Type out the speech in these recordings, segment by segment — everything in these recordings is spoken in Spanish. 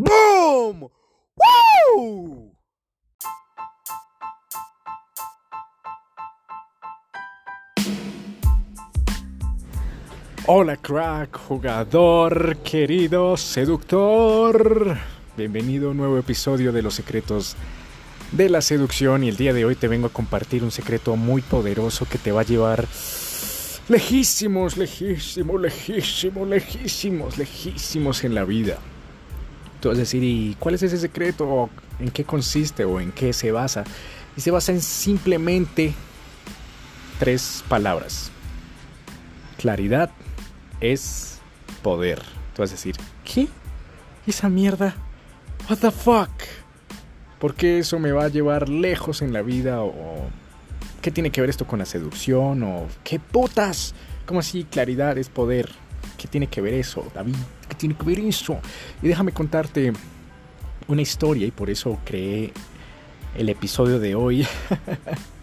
¡Boom! ¡Woo! Hola crack, jugador, querido seductor. Bienvenido a un nuevo episodio de Los Secretos de la Seducción y el día de hoy te vengo a compartir un secreto muy poderoso que te va a llevar lejísimos, lejísimos, lejísimos, lejísimos, lejísimos en la vida. Tú vas a decir, ¿y cuál es ese secreto? ¿En qué consiste o en qué se basa? Y se basa en simplemente tres palabras. Claridad es poder. Tú vas a decir, ¿qué? ¿Esa mierda? ¿What the fuck? ¿Por qué eso me va a llevar lejos en la vida? ¿O qué tiene que ver esto con la seducción? ¿O qué putas? ¿Cómo así? Claridad es poder. ¿Qué tiene que ver eso, David? ¿Qué tiene que ver eso? Y déjame contarte una historia y por eso creé el episodio de hoy.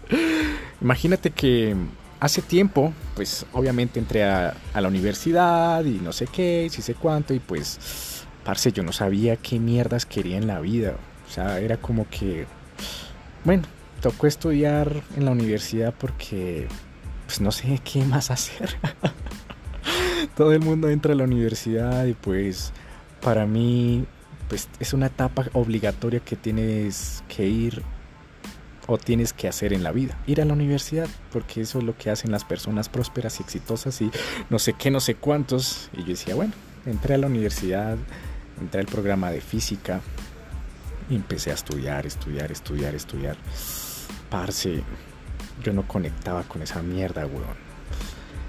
Imagínate que hace tiempo, pues obviamente entré a, la universidad y no sé qué, si sé cuánto, y pues, parce, yo no sabía qué mierdas quería en la vida. O sea, era como que, bueno, tocó estudiar en la universidad porque, pues no sé qué más hacer. Todo el mundo entra a la universidad y pues para mí pues es una etapa obligatoria que tienes que ir o tienes que hacer en la vida, ir a la universidad, porque eso es lo que hacen las personas prósperas y exitosas y no sé qué, no sé cuántos. Y yo decía, bueno, entré a la universidad, entré al programa de física y empecé a estudiar, estudiar, estudiar, estudiar. Parce, yo no conectaba con esa mierda, weón.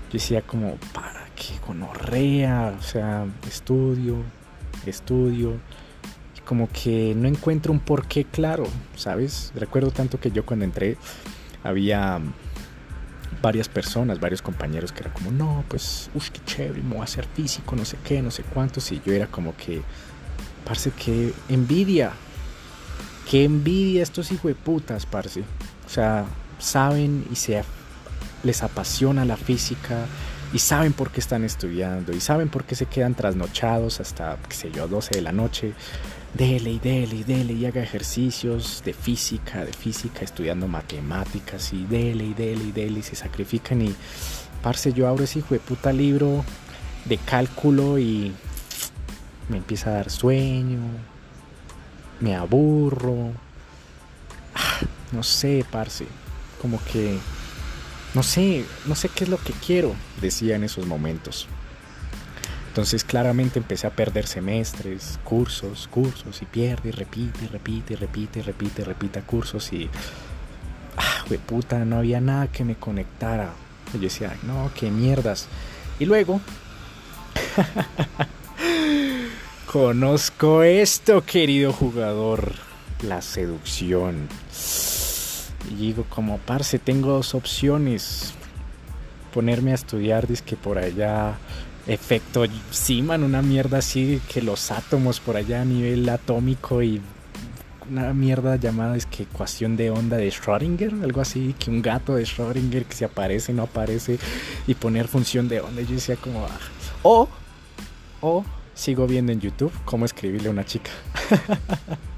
Yo decía como, ¿para qué gonorrea? O sea, estudio, estudio como que no encuentro un porqué claro, ¿sabes? Recuerdo tanto que yo cuando entré había varias personas, varios compañeros que era como, no, pues, uff, qué chévere, me voy a hacer físico, no sé qué, no sé cuántos, y yo era como que, parce, que envidia, que envidia estos hijos de putas, parce. O sea, saben y se les apasiona la física y saben por qué están estudiando y saben por qué se quedan trasnochados hasta, qué sé yo, 12 de la noche. Dele y dele y dele y haga ejercicios de física, de física, estudiando matemáticas y dele y dele y dele y se sacrifican y parce yo abro ese hijo de puta libro de cálculo y me empieza a dar sueño, me aburro, ah, no sé, parce, como que no sé, no sé qué es lo que quiero, decía en esos momentos. Entonces claramente empecé a perder semestres, cursos, cursos y pierde y repite repite repite repite y repite cursos y ah, güey, puta, no había nada que me conectara. Y yo decía, no, qué mierdas. Y luego conozco esto, querido jugador, la seducción. Y digo, como parce, tengo dos opciones. Ponerme a estudiar, que por allá efecto Siman, una mierda así que los átomos por allá a nivel atómico y una mierda llamada es que ecuación de onda de Schrödinger, algo así, que un gato de Schrödinger que se aparece, no aparece y poner función de onda. Yo decía como, ah. o, o sigo viendo en YouTube cómo escribirle a una chica.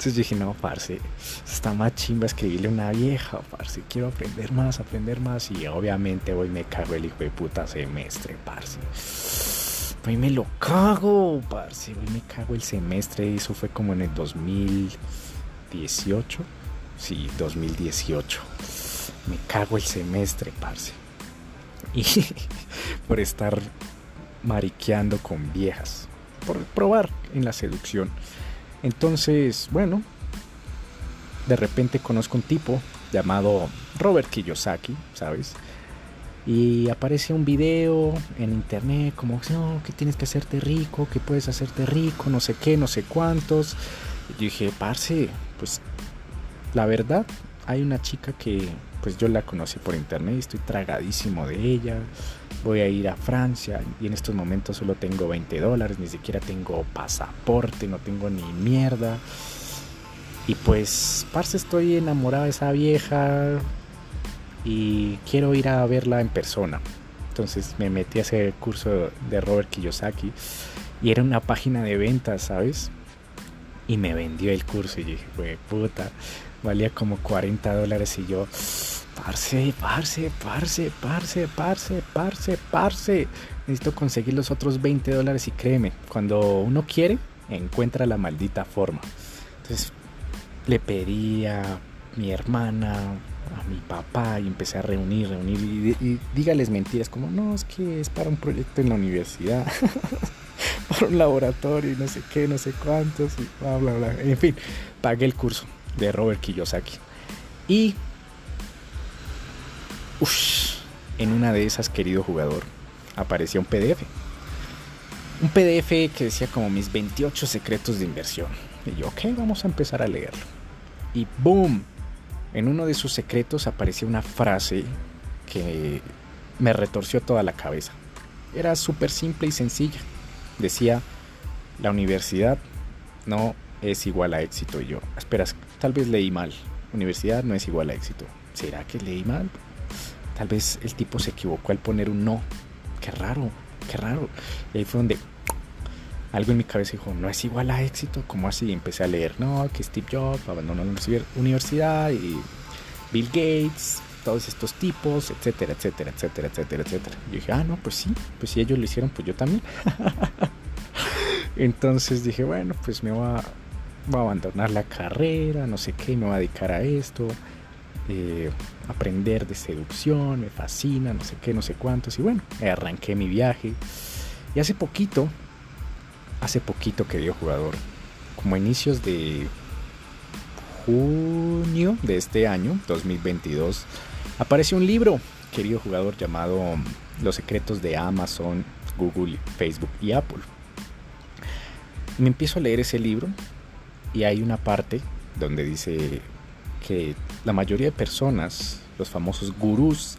Entonces dije, no, parce, está más chimba escribirle a una vieja, parce, quiero aprender más, aprender más. Y obviamente hoy me cago el hijo de puta semestre, parce. Hoy me lo cago, parce, hoy me cago el semestre. Eso fue como en el 2018. Sí, 2018. Me cago el semestre, parce. Y por estar mariqueando con viejas. Por probar en la seducción. Entonces, bueno, de repente conozco un tipo llamado Robert Kiyosaki, ¿sabes? Y aparece un video en internet como, no, que tienes que hacerte rico, que puedes hacerte rico, no sé qué, no sé cuántos. Y yo dije, parce, pues la verdad, hay una chica que pues yo la conocí por internet, estoy tragadísimo de ella, voy a ir a Francia y en estos momentos solo tengo 20 dólares, ni siquiera tengo pasaporte, no tengo ni mierda. Y pues, parce, estoy enamorada de esa vieja y quiero ir a verla en persona. Entonces me metí a ese curso de Robert Kiyosaki y era una página de ventas, ¿sabes? y me vendió el curso y dije, güey, puta, valía como 40 dólares y yo, parce, parce, parce, parce, parce, parce, parce, necesito conseguir los otros 20 dólares y créeme, cuando uno quiere, encuentra la maldita forma. Entonces le pedí a mi hermana, a mi papá y empecé a reunir, reunir y, dígales mentiras como, no, es que es para un proyecto en la universidad. para un laboratorio y no sé qué, no sé cuántos, y bla, bla, bla. En fin, pagué el curso de Robert Kiyosaki. Y, uff, en una de esas, querido jugador, aparecía un PDF. Un PDF que decía como mis 28 secretos de inversión. Y yo, ok, vamos a empezar a leerlo. Y boom, en uno de sus secretos aparecía una frase que me retorció toda la cabeza. Era súper simple y sencilla decía, la universidad no es igual a éxito. Y yo, espera, tal vez leí mal. Universidad no es igual a éxito. ¿Será que leí mal? Tal vez el tipo se equivocó al poner un no. Qué raro, qué raro. Y ahí fue donde algo en mi cabeza dijo, no es igual a éxito. como así? Empecé a leer, no, que Steve Jobs abandonó la universidad y Bill Gates, todos estos tipos, etcétera, etcétera, etcétera, etcétera, etcétera. Y dije, ah, no, pues sí, pues si ellos lo hicieron, pues yo también. Entonces dije, bueno, pues me voy a, abandonar la carrera, no sé qué, me voy a dedicar a esto, eh, aprender de seducción, me fascina, no sé qué, no sé cuántos. Y bueno, arranqué mi viaje. Y hace poquito, hace poquito que dio jugador, como a inicios de junio de este año, 2022, apareció un libro, querido jugador, llamado Los secretos de Amazon, Google, Facebook y Apple me empiezo a leer ese libro y hay una parte donde dice que la mayoría de personas, los famosos gurús,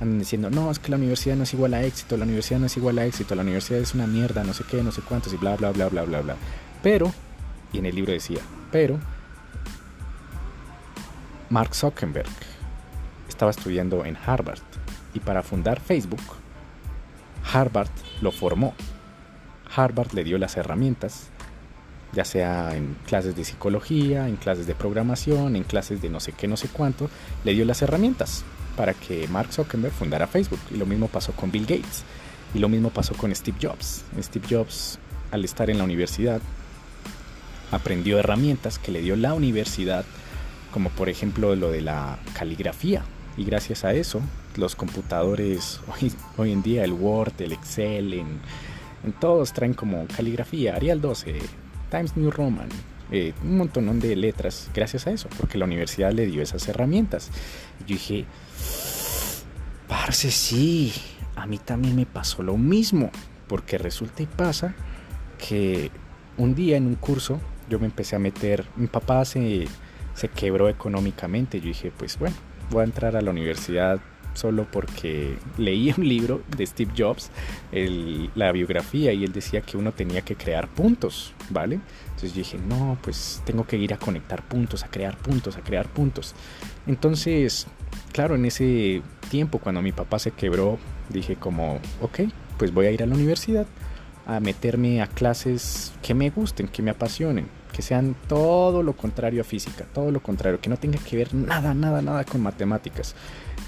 andan diciendo, no, es que la universidad no es igual a éxito, la universidad no es igual a éxito, la universidad es una mierda, no sé qué, no sé cuántos y bla, bla, bla, bla, bla, bla. Pero, y en el libro decía, pero Mark Zuckerberg estaba estudiando en Harvard y para fundar Facebook, Harvard lo formó. Harvard le dio las herramientas ya sea en clases de psicología, en clases de programación, en clases de no sé qué, no sé cuánto, le dio las herramientas para que Mark Zuckerberg fundara Facebook. Y lo mismo pasó con Bill Gates. Y lo mismo pasó con Steve Jobs. Steve Jobs, al estar en la universidad, aprendió herramientas que le dio la universidad, como por ejemplo lo de la caligrafía. Y gracias a eso, los computadores hoy, hoy en día, el Word, el Excel, en, en todos traen como caligrafía, Arial 12, Times New Roman, eh, un montón de letras gracias a eso, porque la universidad le dio esas herramientas. Y yo dije, parce, sí, a mí también me pasó lo mismo, porque resulta y pasa que un día en un curso yo me empecé a meter, mi papá se, se quebró económicamente, yo dije, pues bueno, voy a entrar a la universidad solo porque leí un libro de Steve Jobs, la biografía, y él decía que uno tenía que crear puntos, ¿vale? Entonces dije, no, pues tengo que ir a conectar puntos, a crear puntos, a crear puntos. Entonces, claro, en ese tiempo, cuando mi papá se quebró, dije como, ok, pues voy a ir a la universidad a meterme a clases que me gusten, que me apasionen, que sean todo lo contrario a física, todo lo contrario, que no tenga que ver nada, nada, nada con matemáticas.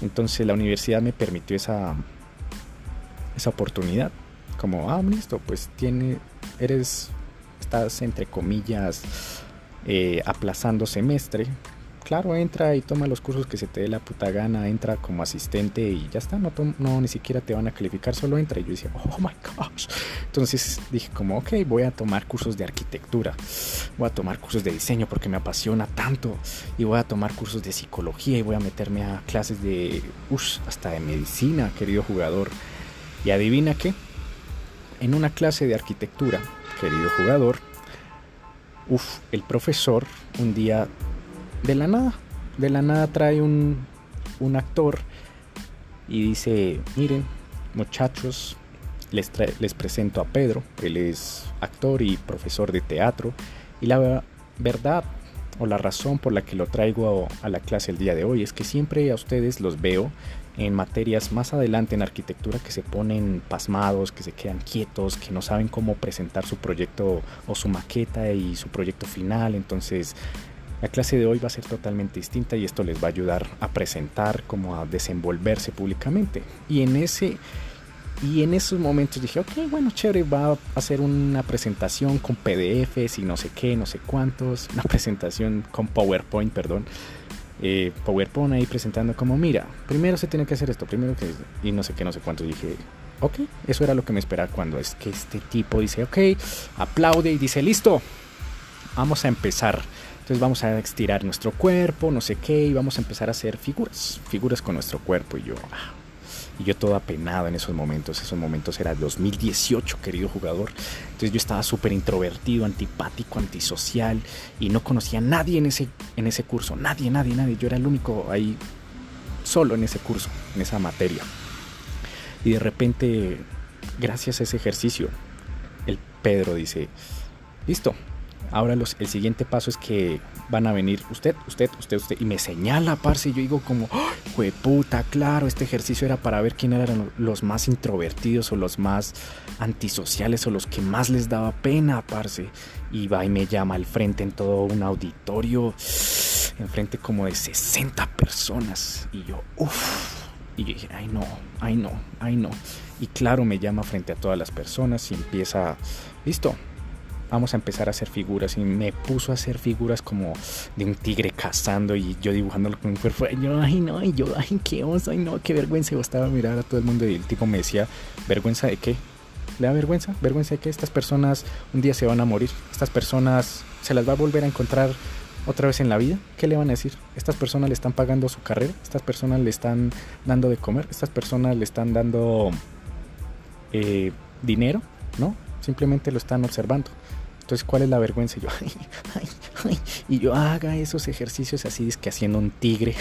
Entonces la universidad me permitió esa, esa oportunidad. Como, ah, listo, pues tiene, eres, estás entre comillas eh, aplazando semestre, claro, entra y toma los cursos que se te dé la puta gana, entra como asistente y ya está, no, ni siquiera te van a calificar, solo entra. Y yo decía, oh my gosh. Entonces dije como, ok, voy a tomar cursos de arquitectura, voy a tomar cursos de diseño porque me apasiona tanto y voy a tomar cursos de psicología y voy a meterme a clases de, uff, hasta de medicina, querido jugador. Y adivina qué, en una clase de arquitectura, querido jugador, uff, el profesor un día de la nada. De la nada trae un, un actor y dice, miren, muchachos, les, les presento a Pedro, él es actor y profesor de teatro, y la verdad o la razón por la que lo traigo a, la clase el día de hoy es que siempre a ustedes los veo en materias más adelante en arquitectura que se ponen pasmados, que se quedan quietos, que no saben cómo presentar su proyecto o su maqueta y su proyecto final. Entonces, la clase de hoy va a ser totalmente distinta y esto les va a ayudar a presentar, como a desenvolverse públicamente. Y en ese y en esos momentos dije, ok, bueno, chévere, va a hacer una presentación con PDFs y no sé qué, no sé cuántos, una presentación con PowerPoint, perdón, eh, PowerPoint ahí presentando como, mira, primero se tiene que hacer esto, primero que... Y no sé qué, no sé cuánto. Dije, ok, eso era lo que me esperaba cuando es que este tipo dice, ok, aplaude y dice, listo, vamos a empezar. Entonces vamos a estirar nuestro cuerpo, no sé qué, y vamos a empezar a hacer figuras, figuras con nuestro cuerpo. Y yo, y yo todo apenado en esos momentos. Esos momentos era 2018, querido jugador. Entonces yo estaba súper introvertido, antipático, antisocial y no conocía a nadie en ese, en ese curso. Nadie, nadie, nadie. Yo era el único ahí solo en ese curso, en esa materia. Y de repente, gracias a ese ejercicio, el Pedro dice, listo, ahora el siguiente paso es que van a venir usted, usted, usted, usted. Y me señala, parce. Y yo digo como, ¡Jue puta, claro, este ejercicio era para ver quién eran los más introvertidos o los más antisociales o los que más les daba pena, parce. Y va y me llama al frente en todo un auditorio, enfrente como de 60 personas. Y yo, uff. Y yo dije, ay no, ay no, ay no. Y claro, me llama frente a todas las personas y empieza, listo, vamos a empezar a hacer figuras. Y me puso a hacer figuras como de un tigre cazando y yo dibujándolo con un cuerpo. Yo, ay, no, y yo, ay, qué oso, ay, no, qué vergüenza. Yo estaba mirar a todo el mundo y el tipo me decía, ¿vergüenza de qué? ¿Le da vergüenza? ¿Vergüenza de que estas personas un día se van a morir? ¿Estas personas se las va a volver a encontrar otra vez en la vida? ¿Qué le van a decir? ¿Estas personas le están pagando su carrera? ¿Estas personas le están dando de comer? ¿Estas personas le están dando eh, dinero? ¿No? Simplemente lo están observando. Entonces, ¿cuál es la vergüenza? Y yo, ay, ay, ay. Y yo haga esos ejercicios así, es que haciendo un tigre,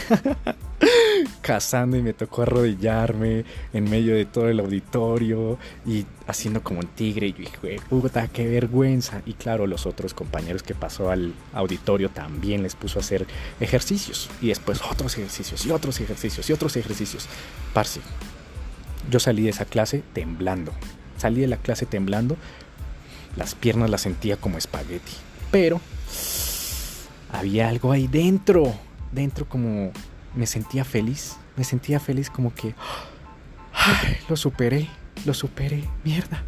cazando y me tocó arrodillarme en medio de todo el auditorio y haciendo como un tigre. Y yo dije, puta, qué vergüenza. Y claro, los otros compañeros que pasó al auditorio también les puso a hacer ejercicios. Y después otros ejercicios y otros ejercicios y otros ejercicios. Parce, yo salí de esa clase temblando. Salí de la clase temblando las piernas las sentía como espagueti. Pero había algo ahí dentro. Dentro como me sentía feliz. Me sentía feliz como que... lo superé. Lo superé. Mierda.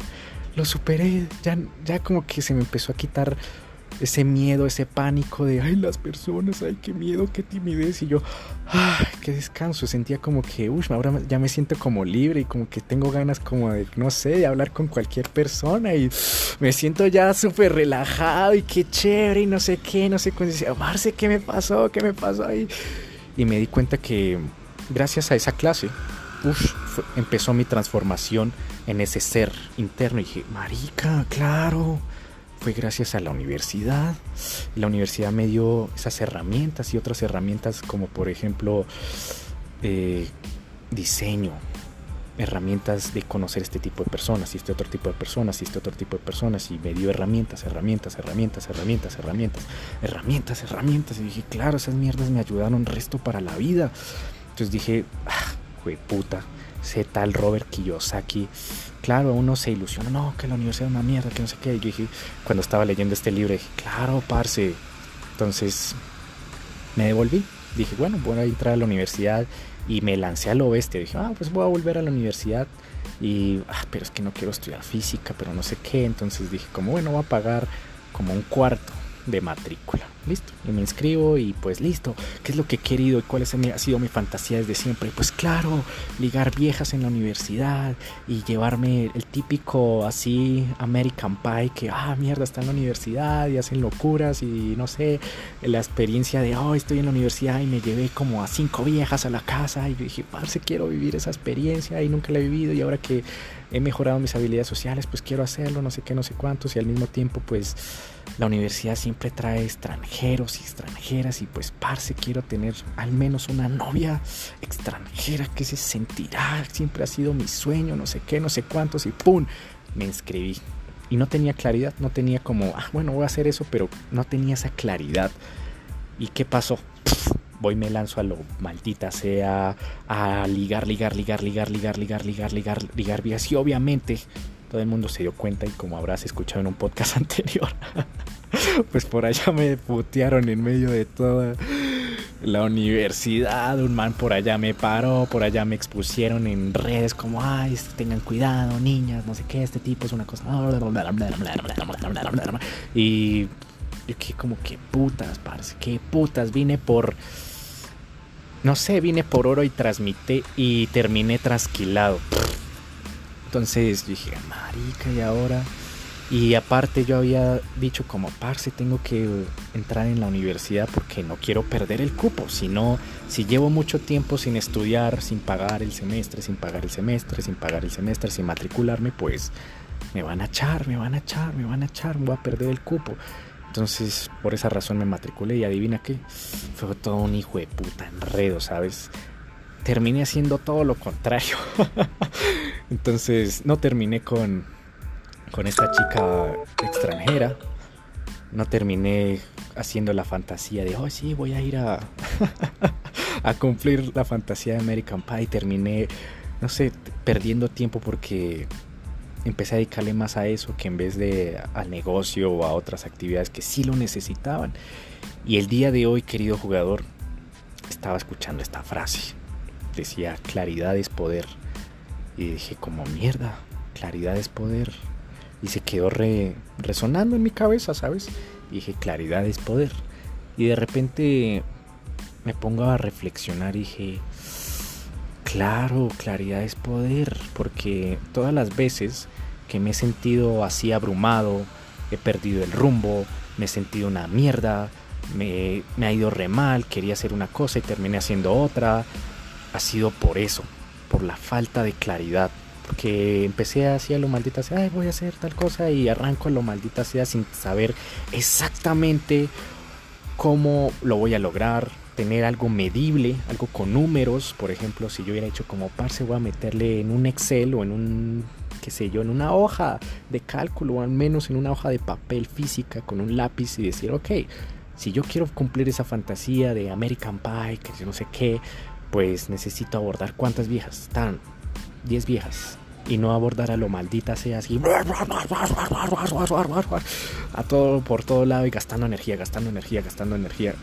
Lo superé. Ya, ya como que se me empezó a quitar ese miedo, ese pánico de, ay, las personas, ay, qué miedo, qué timidez. Y yo, qué descanso. Sentía como que, uy, ahora ya me siento como libre y como que tengo ganas como de, no sé, de hablar con cualquier persona. Y me siento ya súper relajado y qué chévere y no sé qué, no sé cuándo. Decía, Marce, ¿qué me pasó? ¿Qué me pasó ahí? Y me di cuenta que gracias a esa clase, uf, empezó mi transformación en ese ser interno. Y dije, marica, claro fue gracias a la universidad. La universidad me dio esas herramientas y otras herramientas como por ejemplo eh, diseño, herramientas de conocer este tipo de personas y este otro tipo de personas y este otro tipo de personas y me dio herramientas, herramientas, herramientas, herramientas, herramientas, herramientas, herramientas y dije, claro, esas mierdas me ayudaron resto para la vida. Entonces dije, ah, puta, ese tal Robert Kiyosaki claro, uno se ilusiona, no, que la universidad es una mierda, que no sé qué. Y dije, cuando estaba leyendo este libro, dije, claro, parce. Entonces me devolví. Dije, bueno, voy a entrar a la universidad y me lancé a lo bestia. Dije, ah, pues voy a volver a la universidad. Y, ah, pero es que no quiero estudiar física, pero no sé qué. Entonces dije, como bueno, voy a pagar como un cuarto de matrícula. Listo. Y me inscribo y pues listo. ¿Qué es lo que he querido y cuál es, ha sido mi fantasía desde siempre? Pues claro, ligar viejas en la universidad y llevarme el típico así American Pie que, ah, mierda, está en la universidad y hacen locuras y no sé, la experiencia de, oh, estoy en la universidad y me llevé como a cinco viejas a la casa y yo dije, parce, quiero vivir esa experiencia y nunca la he vivido y ahora que he mejorado mis habilidades sociales, pues quiero hacerlo, no sé qué, no sé cuántos y al mismo tiempo pues la universidad siempre trae extranjeros y extranjeras y pues parce quiero tener al menos una novia extranjera que se sentirá, siempre ha sido mi sueño, no sé qué, no sé cuántos y ¡pum! me inscribí. Y no tenía claridad, no tenía como, ah, bueno, voy a hacer eso, pero no tenía esa claridad. ¿Y qué pasó? voy me lanzo a lo maldita sea, a ligar, ligar, ligar, ligar, ligar, ligar, ligar, ligar, ligar vías. Y obviamente todo el mundo se dio cuenta y como habrás escuchado en un podcast anterior, pues por allá me putearon en medio de toda la universidad, un man por allá me paró, por allá me expusieron en redes como, ay, tengan cuidado, niñas, no sé qué, este tipo es una cosa. Y yo que como, qué putas, parce, qué putas, vine por no sé, vine por oro y transmité y terminé trasquilado. Entonces dije, marica, y ahora. Y aparte yo había dicho como, parce, tengo que entrar en la universidad porque no quiero perder el cupo. Si no, si llevo mucho tiempo sin estudiar, sin pagar el semestre, sin pagar el semestre, sin pagar el semestre, sin matricularme, pues me van a echar, me van a echar, me van a echar, me voy a perder el cupo. Entonces, por esa razón me matriculé y adivina qué, fue todo un hijo de puta enredo, ¿sabes? Terminé haciendo todo lo contrario. Entonces, no terminé con, con esta chica extranjera. No terminé haciendo la fantasía de, oh, sí, voy a ir a, a cumplir la fantasía de American Pie. Terminé, no sé, perdiendo tiempo porque empecé a dedicarle más a eso que en vez de al negocio o a otras actividades que sí lo necesitaban. Y el día de hoy, querido jugador, estaba escuchando esta frase. Decía, claridad es poder. Y dije, como mierda, claridad es poder. Y se quedó resonando en mi cabeza, ¿sabes? Dije, claridad es poder. Y de repente me pongo a reflexionar y dije, claro, claridad es poder. Porque todas las veces que me he sentido así abrumado, he perdido el rumbo, me he sentido una mierda, me, ha ido re mal, quería hacer una cosa y terminé haciendo otra. Ha sido por eso, por la falta de claridad. Porque empecé así a lo maldita sea, voy a hacer tal cosa y arranco a lo maldita sea sin saber exactamente cómo lo voy a lograr, tener algo medible, algo con números, por ejemplo, si yo hubiera hecho como parce, voy a meterle en un Excel o en un qué sé yo, en una hoja de cálculo o al menos en una hoja de papel física con un lápiz y decir, ok, si yo quiero cumplir esa fantasía de American Pie, que no sé qué, pues necesito abordar cuántas viejas. Están 10 viejas. Y no abordar a lo maldita sea así. A todo por todo lado y gastando energía, gastando energía, gastando energía.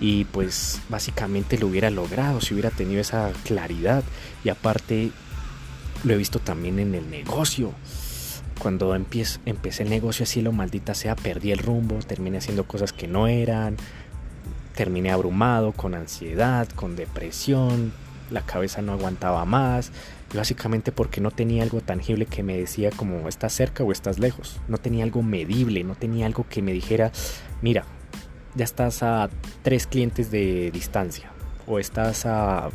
Y pues básicamente lo hubiera logrado si hubiera tenido esa claridad. Y aparte lo he visto también en el negocio. Cuando empecé, empecé el negocio así, lo maldita sea, perdí el rumbo, terminé haciendo cosas que no eran, terminé abrumado, con ansiedad, con depresión, la cabeza no aguantaba más, básicamente porque no tenía algo tangible que me decía como estás cerca o estás lejos, no tenía algo medible, no tenía algo que me dijera, mira, ya estás a tres clientes de distancia o estás a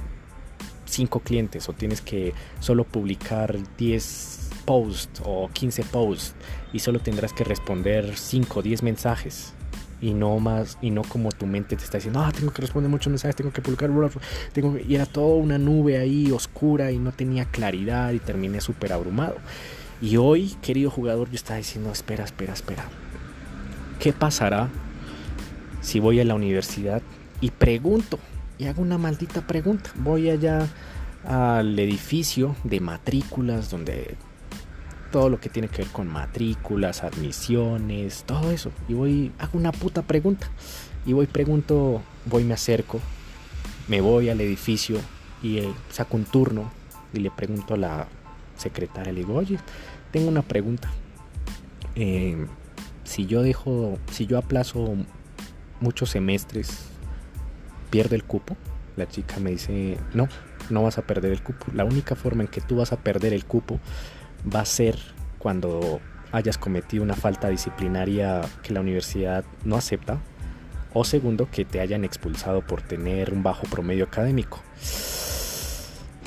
cinco clientes o tienes que solo publicar 10 posts o 15 posts y solo tendrás que responder 5 o 10 mensajes y no más y no como tu mente te está diciendo ah tengo que responder muchos mensajes tengo que publicar tengo y era toda una nube ahí oscura y no tenía claridad y terminé súper abrumado. Y hoy querido jugador yo estaba diciendo espera espera espera. Qué pasará si voy a la universidad y pregunto y hago una maldita pregunta. Voy allá al edificio de matrículas donde todo lo que tiene que ver con matrículas, admisiones, todo eso. Y voy, hago una puta pregunta. Y voy, pregunto, voy, me acerco, me voy al edificio y eh, saco un turno y le pregunto a la secretaria, le digo, oye, tengo una pregunta. Eh, si yo dejo, si yo aplazo muchos semestres pierde el cupo. La chica me dice, no, no vas a perder el cupo. La única forma en que tú vas a perder el cupo va a ser cuando hayas cometido una falta disciplinaria que la universidad no acepta. O segundo, que te hayan expulsado por tener un bajo promedio académico.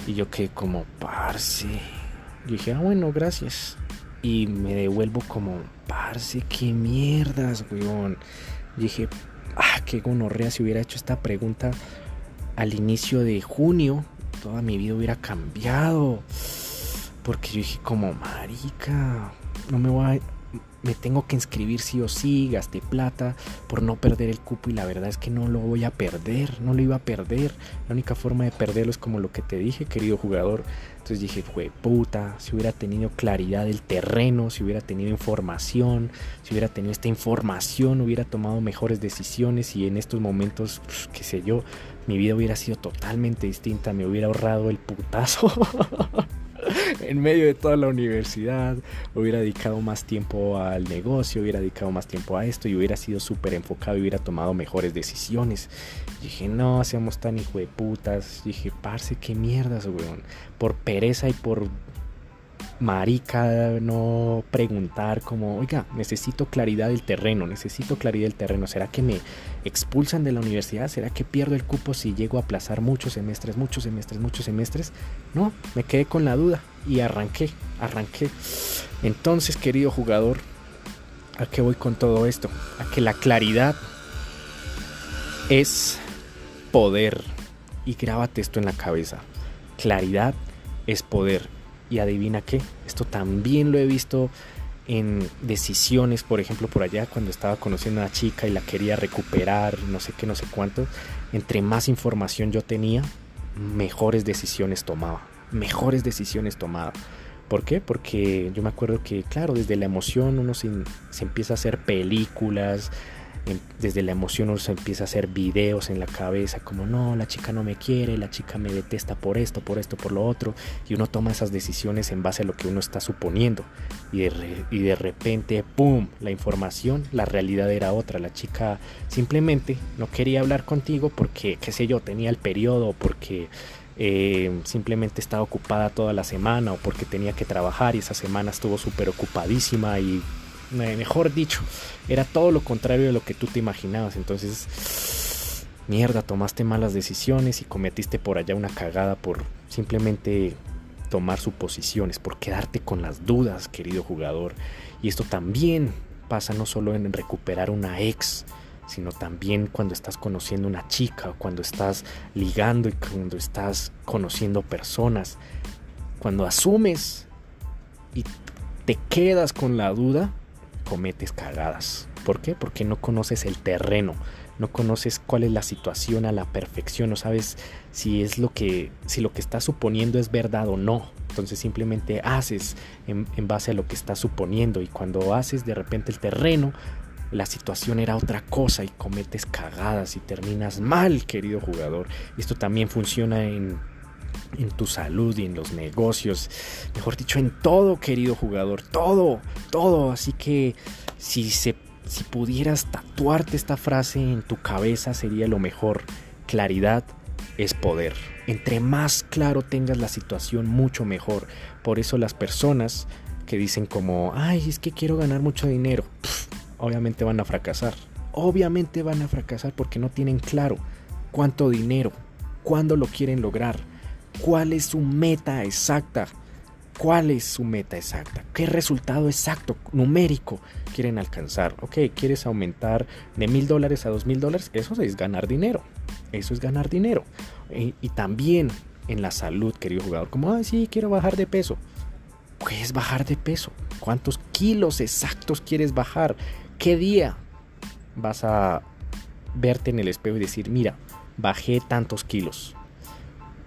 Y yo que como, parce. Yo dije, ah, bueno, gracias. Y me devuelvo como, parce, qué mierdas, weón. Y dije, ah, qué gonorrea si hubiera hecho esta pregunta al inicio de junio, toda mi vida hubiera cambiado. Porque yo dije como, marica, no me voy a me tengo que inscribir sí o sí, gasté plata por no perder el cupo y la verdad es que no lo voy a perder, no lo iba a perder. La única forma de perderlo es como lo que te dije, querido jugador. Entonces dije, fue puta, si hubiera tenido claridad del terreno, si hubiera tenido información, si hubiera tenido esta información, hubiera tomado mejores decisiones y en estos momentos, qué sé yo, mi vida hubiera sido totalmente distinta, me hubiera ahorrado el putazo. en medio de toda la universidad, hubiera dedicado más tiempo al negocio, hubiera dedicado más tiempo a esto y hubiera sido súper enfocado y hubiera tomado mejores decisiones. dije, no, seamos tan hijo de putas. dije, parce, qué mierdas, weón. Por pereza y por marica no preguntar como, oiga, necesito claridad del terreno, necesito claridad del terreno. ¿Será que me expulsan de la universidad? ¿Será que pierdo el cupo si llego a aplazar muchos semestres, muchos semestres, muchos semestres? No, me quedé con la duda y arranqué, arranqué. Entonces, querido jugador, ¿a qué voy con todo esto? A que la claridad es poder. Y grábate esto en la cabeza. Claridad es poder y adivina qué, esto también lo he visto en decisiones, por ejemplo, por allá cuando estaba conociendo a una chica y la quería recuperar, no sé qué, no sé cuánto, entre más información yo tenía, mejores decisiones tomaba, mejores decisiones tomaba. ¿Por qué? Porque yo me acuerdo que, claro, desde la emoción uno se, se empieza a hacer películas, desde la emoción uno se empieza a hacer videos en la cabeza como no, la chica no me quiere, la chica me detesta por esto, por esto, por lo otro y uno toma esas decisiones en base a lo que uno está suponiendo y de, repente, ¡pum!, la información, la realidad era otra, la chica simplemente no quería hablar contigo porque, qué sé yo, tenía el periodo, porque eh, simplemente estaba ocupada toda la semana o porque tenía que trabajar y esa semana estuvo súper ocupadísima y mejor dicho, era todo lo contrario de lo que tú te imaginabas. Entonces, mierda, tomaste malas decisiones y cometiste por allá una cagada por simplemente tomar suposiciones, por quedarte con las dudas, querido jugador. Y esto también pasa no solo en recuperar una ex, sino también cuando estás conociendo una chica, cuando estás ligando y cuando estás conociendo personas. Cuando asumes y te quedas con la duda, cometes cagadas. ¿Por qué? Porque no conoces el terreno, no conoces cuál es la situación a la perfección, no sabes si es lo que, si lo que estás suponiendo es verdad o no. Entonces simplemente haces en, en base a lo que estás suponiendo y cuando haces de repente el terreno, la situación era otra cosa y cometes cagadas y terminas mal, querido jugador. Esto también funciona en en tu salud y en los negocios, mejor dicho, en todo, querido jugador, todo, todo. Así que si se si pudieras tatuarte esta frase en tu cabeza sería lo mejor. Claridad es poder. Entre más claro tengas la situación, mucho mejor. Por eso las personas que dicen como, ay, es que quiero ganar mucho dinero, obviamente van a fracasar. Obviamente van a fracasar porque no tienen claro cuánto dinero, cuándo lo quieren lograr cuál es su meta exacta. ¿Cuál es su meta exacta? ¿Qué resultado exacto, numérico, quieren alcanzar? Ok, ¿quieres aumentar de mil dólares a dos mil dólares? Eso es ganar dinero. Eso es ganar dinero. Y, y, también en la salud, querido jugador. Como, ah, sí, quiero bajar de peso. ¿Qué bajar de peso? ¿Cuántos kilos exactos quieres bajar? ¿Qué día vas a verte en el espejo y decir, mira, bajé tantos kilos?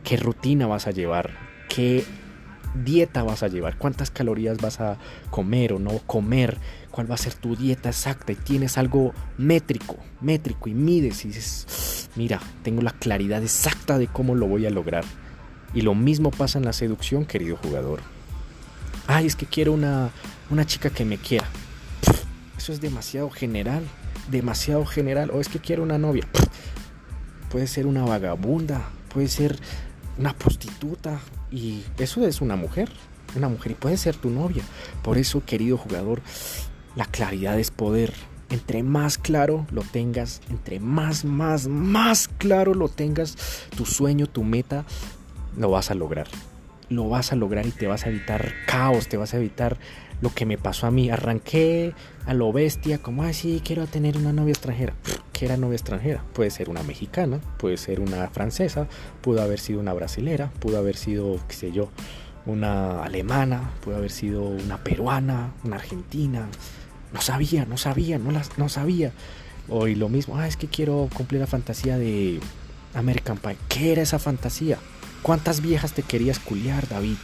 Qué rutina vas a llevar, qué dieta vas a llevar, cuántas calorías vas a comer o no comer, cuál va a ser tu dieta exacta y tienes algo métrico, métrico y mides y dices, mira, tengo la claridad exacta de cómo lo voy a lograr. Y lo mismo pasa en la seducción, querido jugador. Ay, es que quiero una, una chica que me quiera. Eso es demasiado general, demasiado general. O es que quiero una novia. Puede ser una vagabunda, puede ser una prostituta. Y eso es una mujer. Una mujer y puede ser tu novia. Por eso, querido jugador, la claridad es poder. Entre más claro lo tengas, entre más, más, más claro lo tengas, tu sueño, tu meta, lo vas a lograr. Lo vas a lograr y te vas a evitar caos, te vas a evitar lo que me pasó a mí. Arranqué a lo bestia, como, así quiero tener una novia extranjera que era novia extranjera. Puede ser una mexicana, puede ser una francesa, pudo haber sido una brasilera, pudo haber sido, qué sé yo, una alemana, pudo haber sido una peruana, una argentina. No sabía, no sabía, no, las, no sabía. Hoy lo mismo, ah, es que quiero cumplir la fantasía de American Pie. ¿Qué era esa fantasía? ¿Cuántas viejas te querías culiar, David?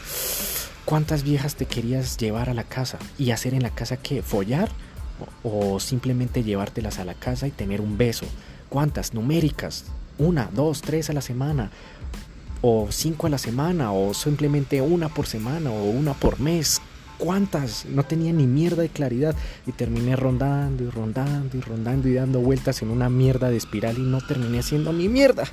¿Cuántas viejas te querías llevar a la casa? ¿Y hacer en la casa qué? ¿Follar? ¿O simplemente llevártelas a la casa y tener un beso? ¿Cuántas? Numéricas. Una, dos, tres a la semana. O cinco a la semana. O simplemente una por semana. O una por mes. ¿Cuántas? No tenía ni mierda de claridad. Y terminé rondando y rondando y rondando y dando vueltas en una mierda de espiral y no terminé haciendo ni mierda.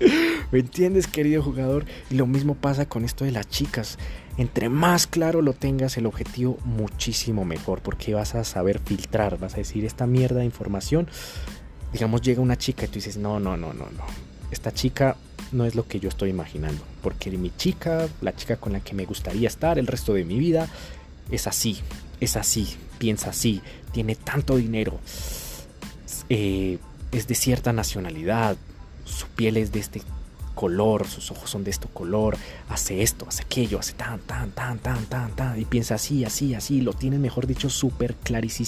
¿Me entiendes, querido jugador? Y lo mismo pasa con esto de las chicas. Entre más claro lo tengas el objetivo, muchísimo mejor, porque vas a saber filtrar, vas a decir esta mierda de información. Digamos, llega una chica y tú dices, no, no, no, no, no. Esta chica no es lo que yo estoy imaginando, porque mi chica, la chica con la que me gustaría estar el resto de mi vida, es así, es así, piensa así, tiene tanto dinero, eh, es de cierta nacionalidad, su piel es de este color, sus ojos son de este color, hace esto, hace aquello, hace tan, tan, tan, tan, tan, tan, y piensa así, así, así, lo tiene mejor dicho súper clarísimo,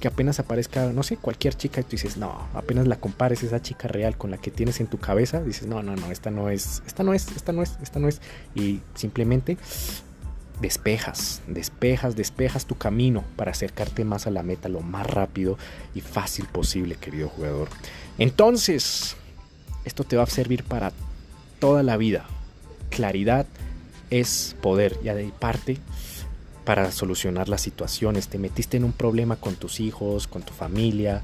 que apenas aparezca, no sé, cualquier chica y tú dices, no, apenas la compares esa chica real con la que tienes en tu cabeza, dices, no, no, no, esta no es, esta no es, esta no es, esta no es, y simplemente despejas, despejas, despejas tu camino para acercarte más a la meta lo más rápido y fácil posible, querido jugador. Entonces, esto te va a servir para toda la vida. Claridad es poder, ya de parte para solucionar las situaciones. Te metiste en un problema con tus hijos, con tu familia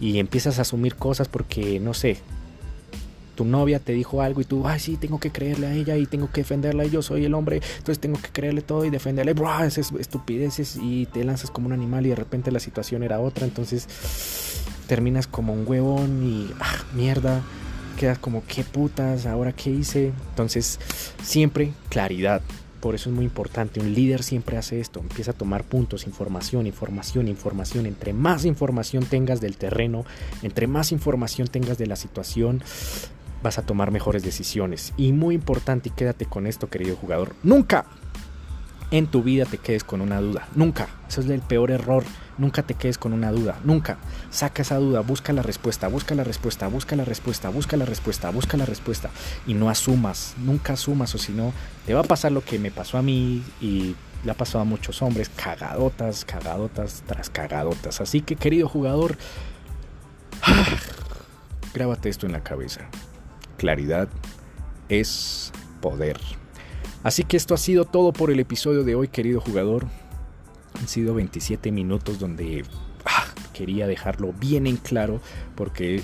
y empiezas a asumir cosas porque, no sé, tu novia te dijo algo y tú, ay, sí, tengo que creerle a ella y tengo que defenderla y yo soy el hombre, entonces tengo que creerle todo y defenderle, bro, esas estupideces y te lanzas como un animal y de repente la situación era otra, entonces terminas como un huevón y, ah, mierda, quedas como, qué putas, ahora qué hice. Entonces, siempre claridad. Por eso es muy importante. Un líder siempre hace esto. Empieza a tomar puntos, información, información, información. Entre más información tengas del terreno, entre más información tengas de la situación, vas a tomar mejores decisiones. Y muy importante, y quédate con esto, querido jugador. Nunca en tu vida te quedes con una duda. Nunca. Eso es el peor error. Nunca te quedes con una duda. Nunca. Saca esa duda, busca la respuesta, busca la respuesta, busca la respuesta, busca la respuesta, busca la respuesta. Y no asumas. Nunca asumas o si no, te va a pasar lo que me pasó a mí y le ha pasado a muchos hombres. Cagadotas, cagadotas tras cagadotas. Así que querido jugador, grábate esto en la cabeza. Claridad es poder. Así que esto ha sido todo por el episodio de hoy, querido jugador. Han sido 27 minutos donde ah, quería dejarlo bien en claro porque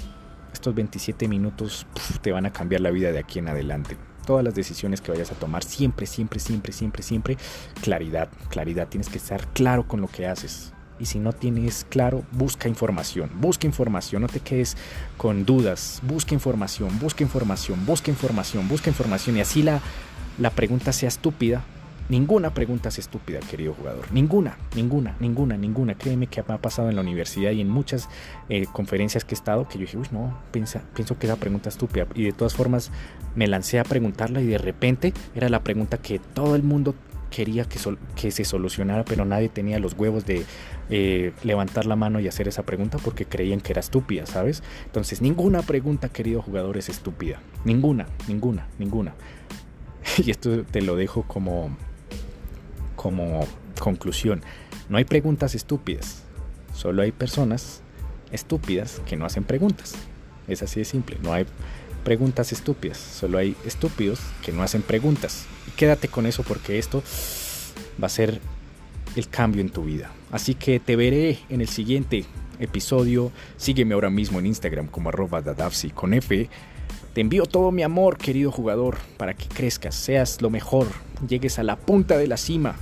estos 27 minutos te van a cambiar la vida de aquí en adelante. Todas las decisiones que vayas a tomar, siempre, siempre, siempre, siempre, siempre, claridad, claridad. Tienes que estar claro con lo que haces. Y si no tienes claro, busca información, busca información, no te quedes con dudas, busca información, busca información, busca información, busca información y así la, la pregunta sea estúpida, ninguna pregunta es estúpida, querido jugador. Ninguna, ninguna, ninguna, ninguna. Créeme que me ha pasado en la universidad y en muchas eh, conferencias que he estado que yo dije, uy, no, pienso que esa pregunta es estúpida. Y de todas formas me lancé a preguntarla y de repente era la pregunta que todo el mundo quería que, que se solucionara, pero nadie tenía los huevos de eh, levantar la mano y hacer esa pregunta porque creían que era estúpida, ¿sabes? Entonces, ninguna pregunta, querido jugador, es estúpida. Ninguna, ninguna, ninguna. y esto te lo dejo como, como conclusión. No hay preguntas estúpidas, solo hay personas estúpidas que no hacen preguntas. Es así de simple, no hay preguntas estúpidas, solo hay estúpidos que no hacen preguntas. Y quédate con eso porque esto va a ser el cambio en tu vida. Así que te veré en el siguiente episodio. Sígueme ahora mismo en Instagram como arroba dadavsi con F te envío todo mi amor, querido jugador, para que crezcas, seas lo mejor, llegues a la punta de la cima.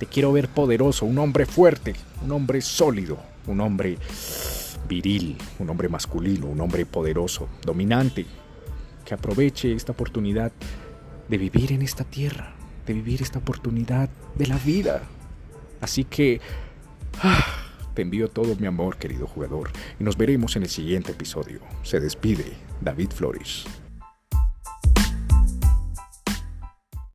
Te quiero ver poderoso, un hombre fuerte, un hombre sólido, un hombre viril, un hombre masculino, un hombre poderoso, dominante, que aproveche esta oportunidad de vivir en esta tierra, de vivir esta oportunidad de la vida. Así que... Ah, te envío todo mi amor, querido jugador, y nos veremos en el siguiente episodio. Se despide David Flores.